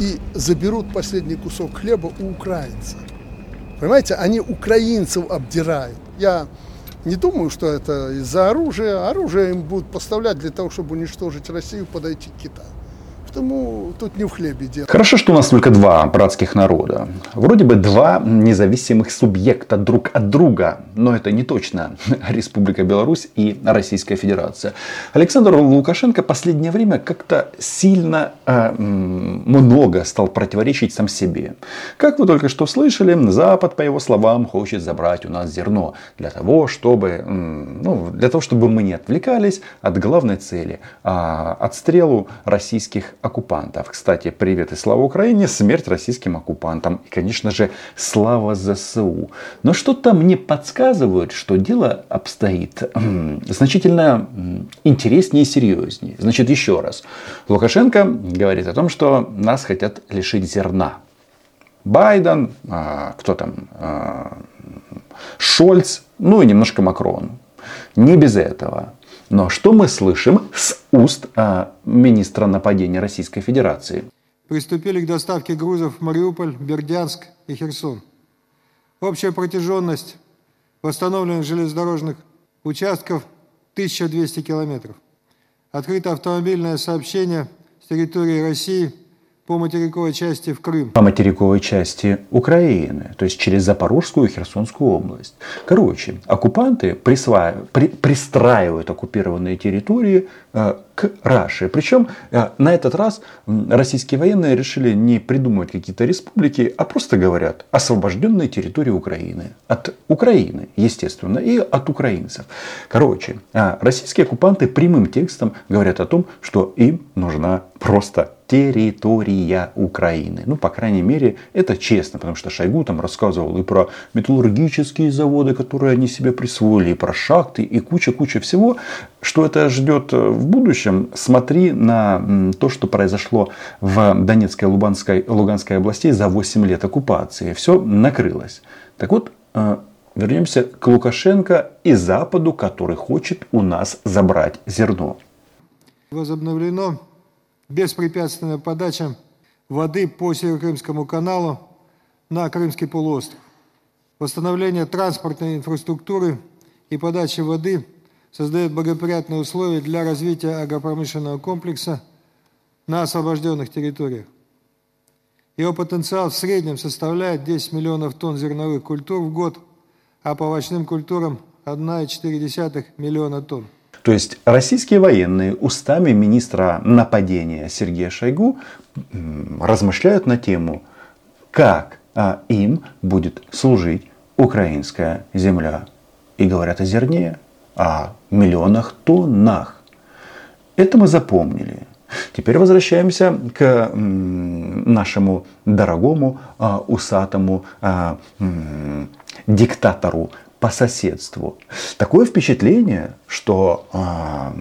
и заберут последний кусок хлеба у украинцев. Понимаете, они украинцев обдирают. Я не думаю, что это из-за оружия. Оружие им будут поставлять для того, чтобы уничтожить Россию, подойти к Китаю. Поэтому тут не в хлебе дело. Хорошо, что у нас только два братских народа. Вроде бы два независимых субъекта друг от друга. Но это не точно. Республика Беларусь и Российская Федерация. Александр Лукашенко последнее время как-то сильно э, много стал противоречить сам себе. Как вы только что слышали, Запад, по его словам, хочет забрать у нас зерно. Для того, чтобы, ну, для того, чтобы мы не отвлекались от главной цели. А, отстрелу российских оккупантов. Кстати, привет и слава Украине, смерть российским оккупантам. И, конечно же, слава ЗСУ. Но что-то мне подсказывает, что дело обстоит значительно интереснее и серьезнее. Значит, еще раз. Лукашенко говорит о том, что нас хотят лишить зерна. Байден, а, кто там, а, Шольц, ну и немножко Макрон. Не без этого. Но что мы слышим с уст а, министра нападения Российской Федерации? Приступили к доставке грузов в Мариуполь, Бердянск и Херсон. Общая протяженность восстановленных железнодорожных участков 1200 километров. Открыто автомобильное сообщение с территории России – по материковой части в Крым. По материковой части Украины, то есть через Запорожскую и Херсонскую область. Короче, оккупанты присваивают, при, пристраивают оккупированные территории э, к Раши. Причем э, на этот раз российские военные решили не придумывать какие-то республики, а просто говорят освобожденные территории Украины. От Украины, естественно, и от украинцев. Короче, э, российские оккупанты прямым текстом говорят о том, что им нужна просто территория Украины. Ну, по крайней мере, это честно, потому что Шойгу там рассказывал и про металлургические заводы, которые они себе присвоили, и про шахты, и куча-куча всего. Что это ждет в будущем, смотри на то, что произошло в Донецкой и Луганской, Луганской областей за 8 лет оккупации. Все накрылось. Так вот, э, вернемся к Лукашенко и Западу, который хочет у нас забрать зерно. Возобновлено беспрепятственная подача воды по Северокрымскому каналу на Крымский полуостров, восстановление транспортной инфраструктуры и подачи воды создает благоприятные условия для развития агропромышленного комплекса на освобожденных территориях. Его потенциал в среднем составляет 10 миллионов тонн зерновых культур в год, а по овощным культурам 1,4 миллиона тонн. То есть российские военные устами министра нападения Сергея Шойгу размышляют на тему, как а, им будет служить украинская земля. И говорят о зерне, о миллионах тоннах. Это мы запомнили. Теперь возвращаемся к нашему дорогому а, усатому а, диктатору по соседству. Такое впечатление, что э,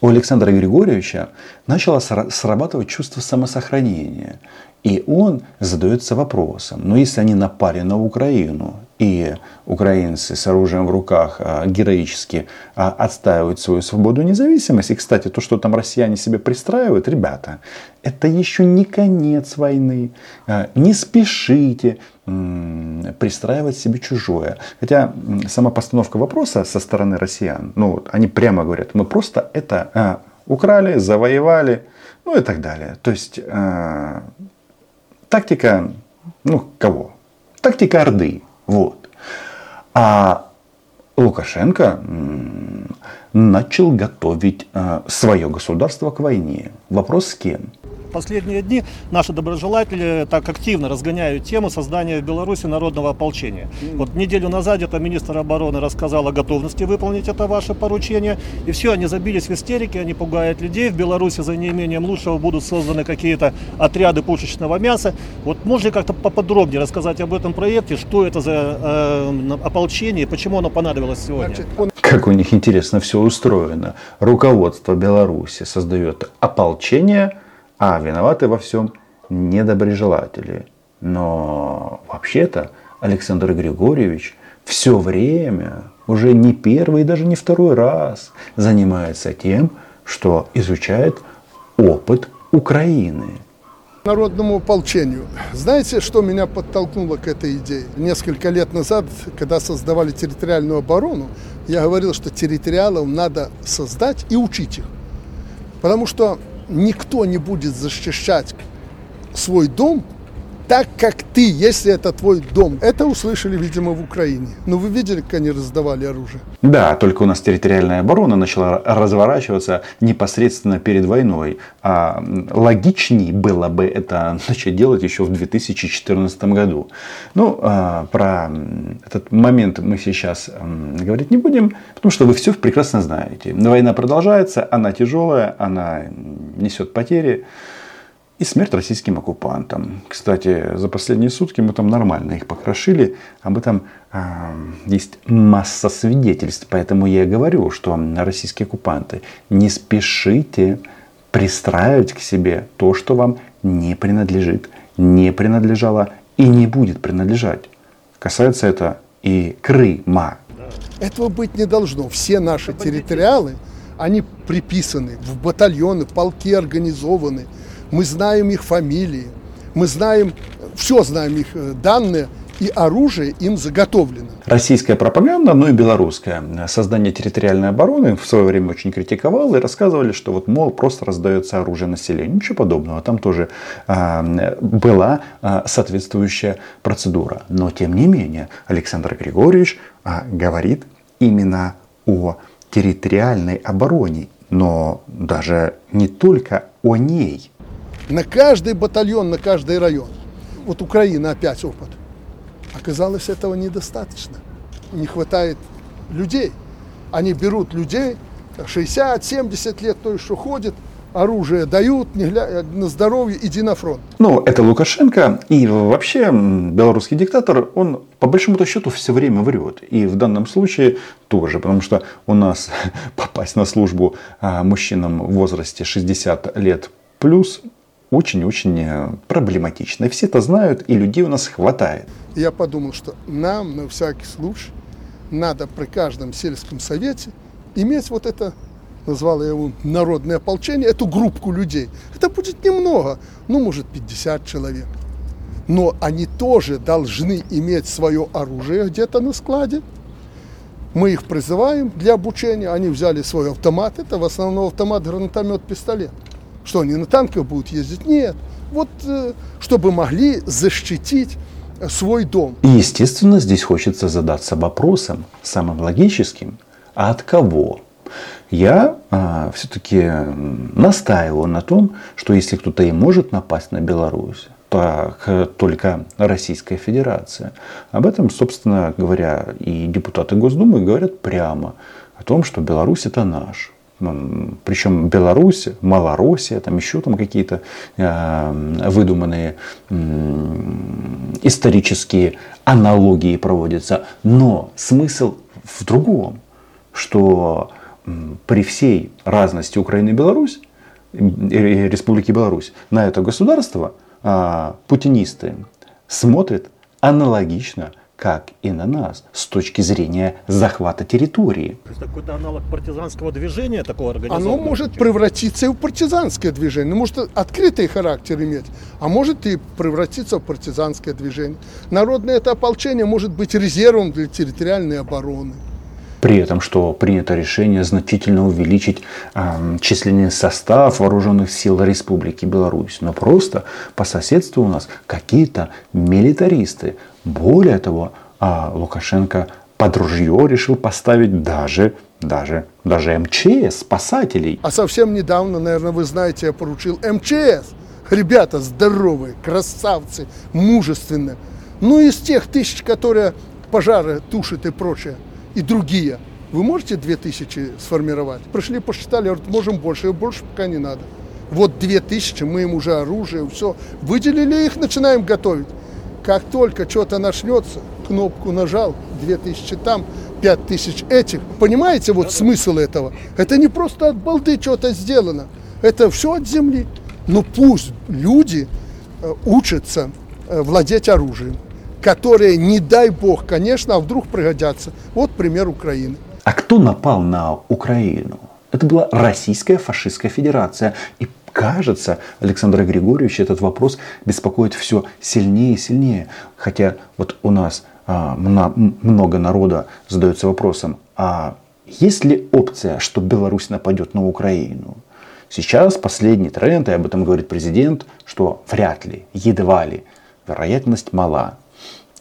у Александра Григорьевича начало срабатывать чувство самосохранения. И он задается вопросом, ну если они напали на Украину, и украинцы с оружием в руках а, героически а, отстаивают свою свободу и независимость. И, кстати, то, что там россияне себе пристраивают, ребята, это еще не конец войны. А, не спешите пристраивать себе чужое. Хотя сама постановка вопроса со стороны россиян, ну они прямо говорят, мы просто это украли, завоевали, ну и так далее. То есть тактика, ну кого? Тактика Орды. Вот. А Лукашенко начал готовить э, свое государство к войне. Вопрос с кем? Последние дни наши доброжелатели так активно разгоняют тему создания в Беларуси народного ополчения. Вот неделю назад это министр обороны рассказал о готовности выполнить это ваше поручение. И все, они забились в истерике, они пугают людей. В Беларуси за неимением лучшего будут созданы какие-то отряды пушечного мяса. Вот можно как-то поподробнее рассказать об этом проекте, что это за э, ополчение, почему оно понадобилось сегодня? Как у них интересно все устроено. Руководство Беларуси создает ополчение, а виноваты во всем недоброжелатели. Но вообще-то Александр Григорьевич все время, уже не первый и даже не второй раз занимается тем, что изучает опыт Украины. Народному ополчению. Знаете, что меня подтолкнуло к этой идее? Несколько лет назад, когда создавали территориальную оборону, я говорил, что территориалов надо создать и учить их. Потому что никто не будет защищать свой дом так, как ты, если это твой дом. Это услышали, видимо, в Украине. Но вы видели, как они раздавали оружие? Да, только у нас территориальная оборона начала разворачиваться непосредственно перед войной. А логичней было бы это начать делать еще в 2014 году. Ну, а, про этот момент мы сейчас говорить не будем, потому что вы все прекрасно знаете. Война продолжается, она тяжелая, она несет потери и смерть российским оккупантам. Кстати, за последние сутки мы там нормально их покрошили. Об этом э, есть масса свидетельств. Поэтому я говорю, что российские оккупанты, не спешите пристраивать к себе то, что вам не принадлежит, не принадлежало и не будет принадлежать. Касается это и Крыма. Этого быть не должно. Все наши территориалы, они приписаны в батальоны, полки организованы – мы знаем их фамилии, мы знаем, все знаем их э, данные, и оружие им заготовлено. Российская пропаганда, ну и белорусская. Создание территориальной обороны в свое время очень критиковало и рассказывали, что вот, мол, просто раздается оружие населению. Ничего подобного. Там тоже э, была э, соответствующая процедура. Но, тем не менее, Александр Григорьевич э, говорит именно о территориальной обороне. Но даже не только о ней на каждый батальон, на каждый район. Вот Украина опять опыт. Оказалось, этого недостаточно. Не хватает людей. Они берут людей, 60-70 лет, то что ходит, оружие дают, не гля... на здоровье, иди на фронт. Ну, это Лукашенко. И вообще белорусский диктатор, он по большому счету все время врет. И в данном случае тоже. Потому что у нас попасть на службу а, мужчинам в возрасте 60 лет плюс очень-очень э, проблематично. Все это знают, и людей у нас хватает. Я подумал, что нам на всякий случай надо при каждом сельском совете иметь вот это, назвал я его народное ополчение, эту группку людей. Это будет немного, ну, может, 50 человек. Но они тоже должны иметь свое оружие где-то на складе. Мы их призываем для обучения, они взяли свой автомат, это в основном автомат, гранатомет, пистолет. Что они на танках будут ездить? Нет. Вот э, чтобы могли защитить свой дом. И, естественно, здесь хочется задаться вопросом, самым логическим, а от кого? Я а, все-таки настаиваю на том, что если кто-то и может напасть на Беларусь, то только Российская Федерация. Об этом, собственно говоря, и депутаты Госдумы говорят прямо о том, что Беларусь это наш. Причем Беларусь, Малороссия, там еще там какие-то э, выдуманные исторические аналогии проводятся. Но смысл в другом, что при всей разности Украины и Беларусь, Республики Беларусь, на это государство э, путинисты смотрят аналогично – как и на нас с точки зрения захвата территории. То есть какой-то аналог партизанского движения такого организованного? Оно может превратиться и в партизанское движение. Может открытый характер иметь, а может и превратиться в партизанское движение. Народное это ополчение может быть резервом для территориальной обороны. При этом, что принято решение значительно увеличить э, численный состав вооруженных сил Республики Беларусь. Но просто по соседству у нас какие-то милитаристы более того, а Лукашенко под ружье решил поставить даже, даже, даже МЧС, спасателей. А совсем недавно, наверное, вы знаете, я поручил МЧС. Ребята здоровые, красавцы, мужественные. Ну, из тех тысяч, которые пожары тушат и прочее, и другие. Вы можете две тысячи сформировать? Пришли, посчитали, говорят, можем больше, и больше пока не надо. Вот две тысячи, мы им уже оружие, все. Выделили их, начинаем готовить. Как только что-то начнется, кнопку нажал, 2000 там, 5000 этих. Понимаете вот смысл этого? Это не просто от балды что-то сделано. Это все от земли. Но пусть люди э, учатся э, владеть оружием, которые, не дай бог, конечно, а вдруг пригодятся. Вот пример Украины. А кто напал на Украину? Это была Российская фашистская федерация. И кажется, Александра Григорьевича этот вопрос беспокоит все сильнее и сильнее. Хотя вот у нас а, много народа задается вопросом, а есть ли опция, что Беларусь нападет на Украину? Сейчас последний тренд, и об этом говорит президент, что вряд ли, едва ли, вероятность мала.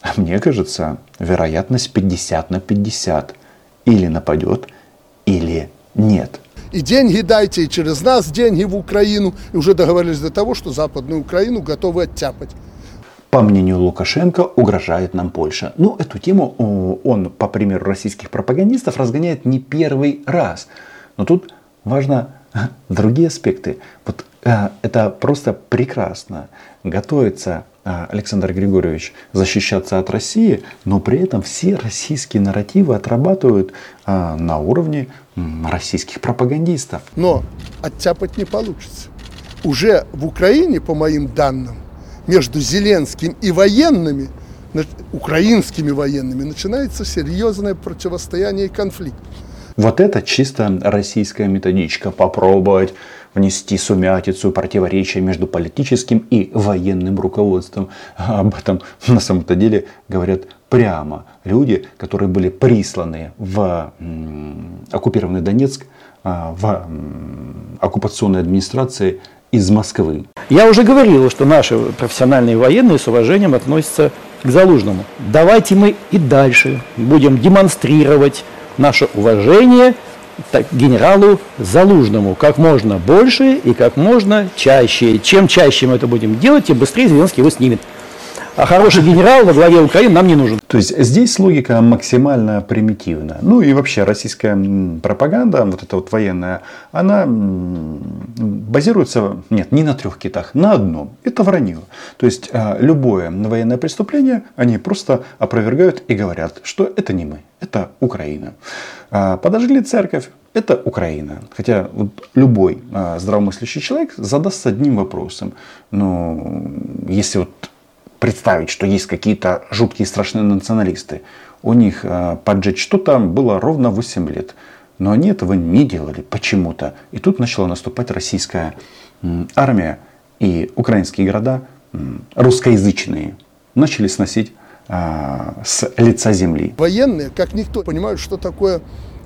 А мне кажется, вероятность 50 на 50. Или нападет, или нет. И деньги дайте, и через нас деньги в Украину. И уже договорились до того, что Западную Украину готовы оттяпать. По мнению Лукашенко, угрожает нам Польша. Ну, эту тему он, по примеру российских пропагандистов, разгоняет не первый раз. Но тут важно другие аспекты. Вот э, это просто прекрасно. Готовится э, Александр Григорьевич защищаться от России, но при этом все российские нарративы отрабатывают э, на уровне российских пропагандистов. Но оттяпать не получится. Уже в Украине, по моим данным, между Зеленским и военными, украинскими военными, начинается серьезное противостояние и конфликт. Вот это чисто российская методичка. Попробовать внести сумятицу, противоречия между политическим и военным руководством. А об этом на самом-то деле говорят прямо люди, которые были присланы в оккупированный Донецк, а, в оккупационной администрации из Москвы. Я уже говорил, что наши профессиональные военные с уважением относятся к Залужному. Давайте мы и дальше будем демонстрировать наше уважение генералу Залужному как можно больше и как можно чаще. Чем чаще мы это будем делать, тем быстрее Зеленский его снимет. А хороший генерал во главе Украины нам не нужен. То есть здесь логика максимально примитивна. Ну и вообще российская пропаганда, вот эта вот военная, она базируется, нет, не на трех китах, на одном. Это вранье. То есть а, любое военное преступление они просто опровергают и говорят, что это не мы, это Украина. А, подожгли церковь, это Украина. Хотя вот любой а, здравомыслящий человек задаст одним вопросом. Ну, если вот представить, что есть какие-то жуткие страшные националисты. У них э, поджечь что-то было ровно 8 лет. Но они этого не делали почему-то. И тут начала наступать российская армия. И украинские города, русскоязычные, начали сносить а, с лица земли. Военные, как никто, понимают, что такое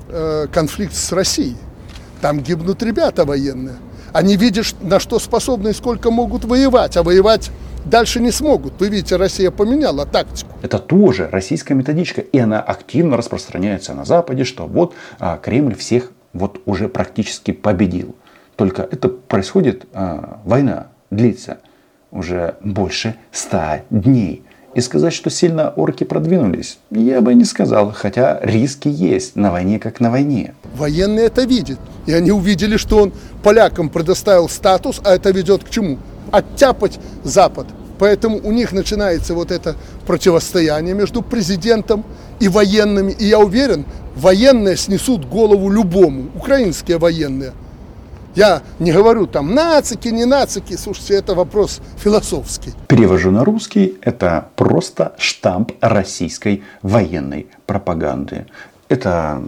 э, конфликт с Россией. Там гибнут ребята военные. Они видят, на что способны и сколько могут воевать. А воевать дальше не смогут. Вы видите, Россия поменяла тактику. Это тоже российская методичка, и она активно распространяется на Западе, что вот а, Кремль всех вот уже практически победил. Только это происходит, а, война длится уже больше ста дней. И сказать, что сильно орки продвинулись, я бы не сказал, хотя риски есть на войне как на войне. Военные это видят. И они увидели, что он полякам предоставил статус, а это ведет к чему? Оттяпать Запад. Поэтому у них начинается вот это противостояние между президентом и военными. И я уверен, военные снесут голову любому, украинские военные. Я не говорю там нацики, не нацики, слушайте, это вопрос философский. Перевожу на русский, это просто штамп российской военной пропаганды. Это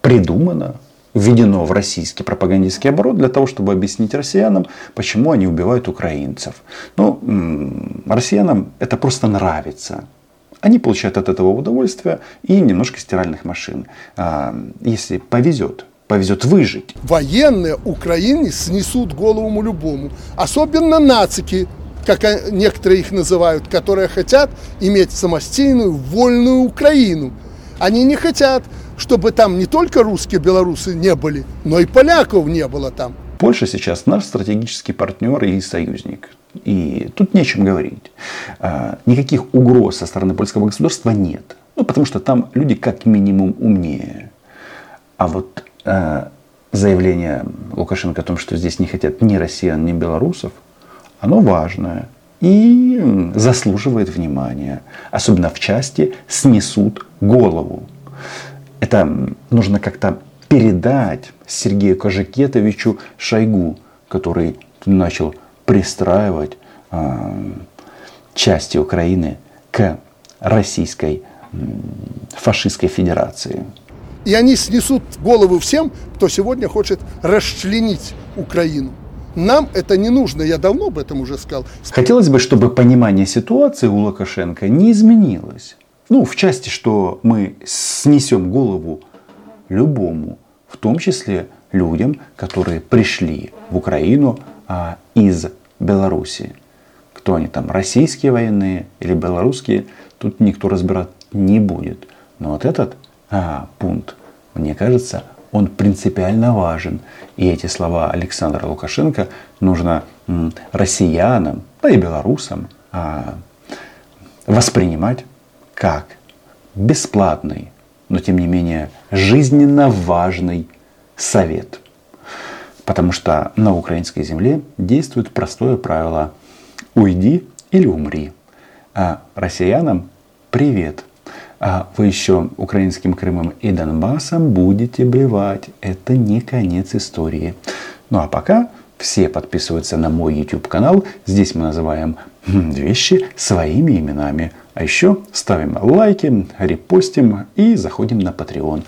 придумано введено в российский пропагандистский оборот для того, чтобы объяснить россиянам, почему они убивают украинцев. Ну, россиянам это просто нравится. Они получают от этого удовольствие и немножко стиральных машин. А, если повезет, повезет выжить. Военные Украине снесут голову любому. Особенно нацики, как некоторые их называют, которые хотят иметь самостийную, вольную Украину. Они не хотят чтобы там не только русские белорусы не были, но и поляков не было там. Польша сейчас наш стратегический партнер и союзник. И тут нечем говорить. А, никаких угроз со стороны польского государства нет. Ну, потому что там люди как минимум умнее. А вот а, заявление Лукашенко о том, что здесь не хотят ни россиян, ни белорусов, оно важное и заслуживает внимания. Особенно в части «снесут голову» это нужно как-то передать Сергею Кожекетовичу Шойгу, который начал пристраивать э, части Украины к Российской э, фашистской федерации. И они снесут голову всем, кто сегодня хочет расчленить Украину. Нам это не нужно, я давно об этом уже сказал. Хотелось бы, чтобы понимание ситуации у Лукашенко не изменилось. Ну, в части, что мы снесем голову любому, в том числе людям, которые пришли в Украину а, из Беларуси. Кто они там, российские военные или белорусские, тут никто разбирать не будет. Но вот этот а, пункт, мне кажется, он принципиально важен. И эти слова Александра Лукашенко нужно россиянам, да и белорусам а, воспринимать как бесплатный, но тем не менее жизненно важный совет. Потому что на украинской земле действует простое правило «уйди или умри». А россиянам привет. А вы еще украинским Крымом и Донбассом будете блевать. Это не конец истории. Ну а пока все подписываются на мой YouTube канал. Здесь мы называем вещи своими именами. А еще ставим лайки, репостим и заходим на Patreon.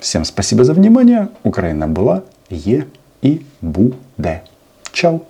Всем спасибо за внимание. Украина была, е и буде. Чао!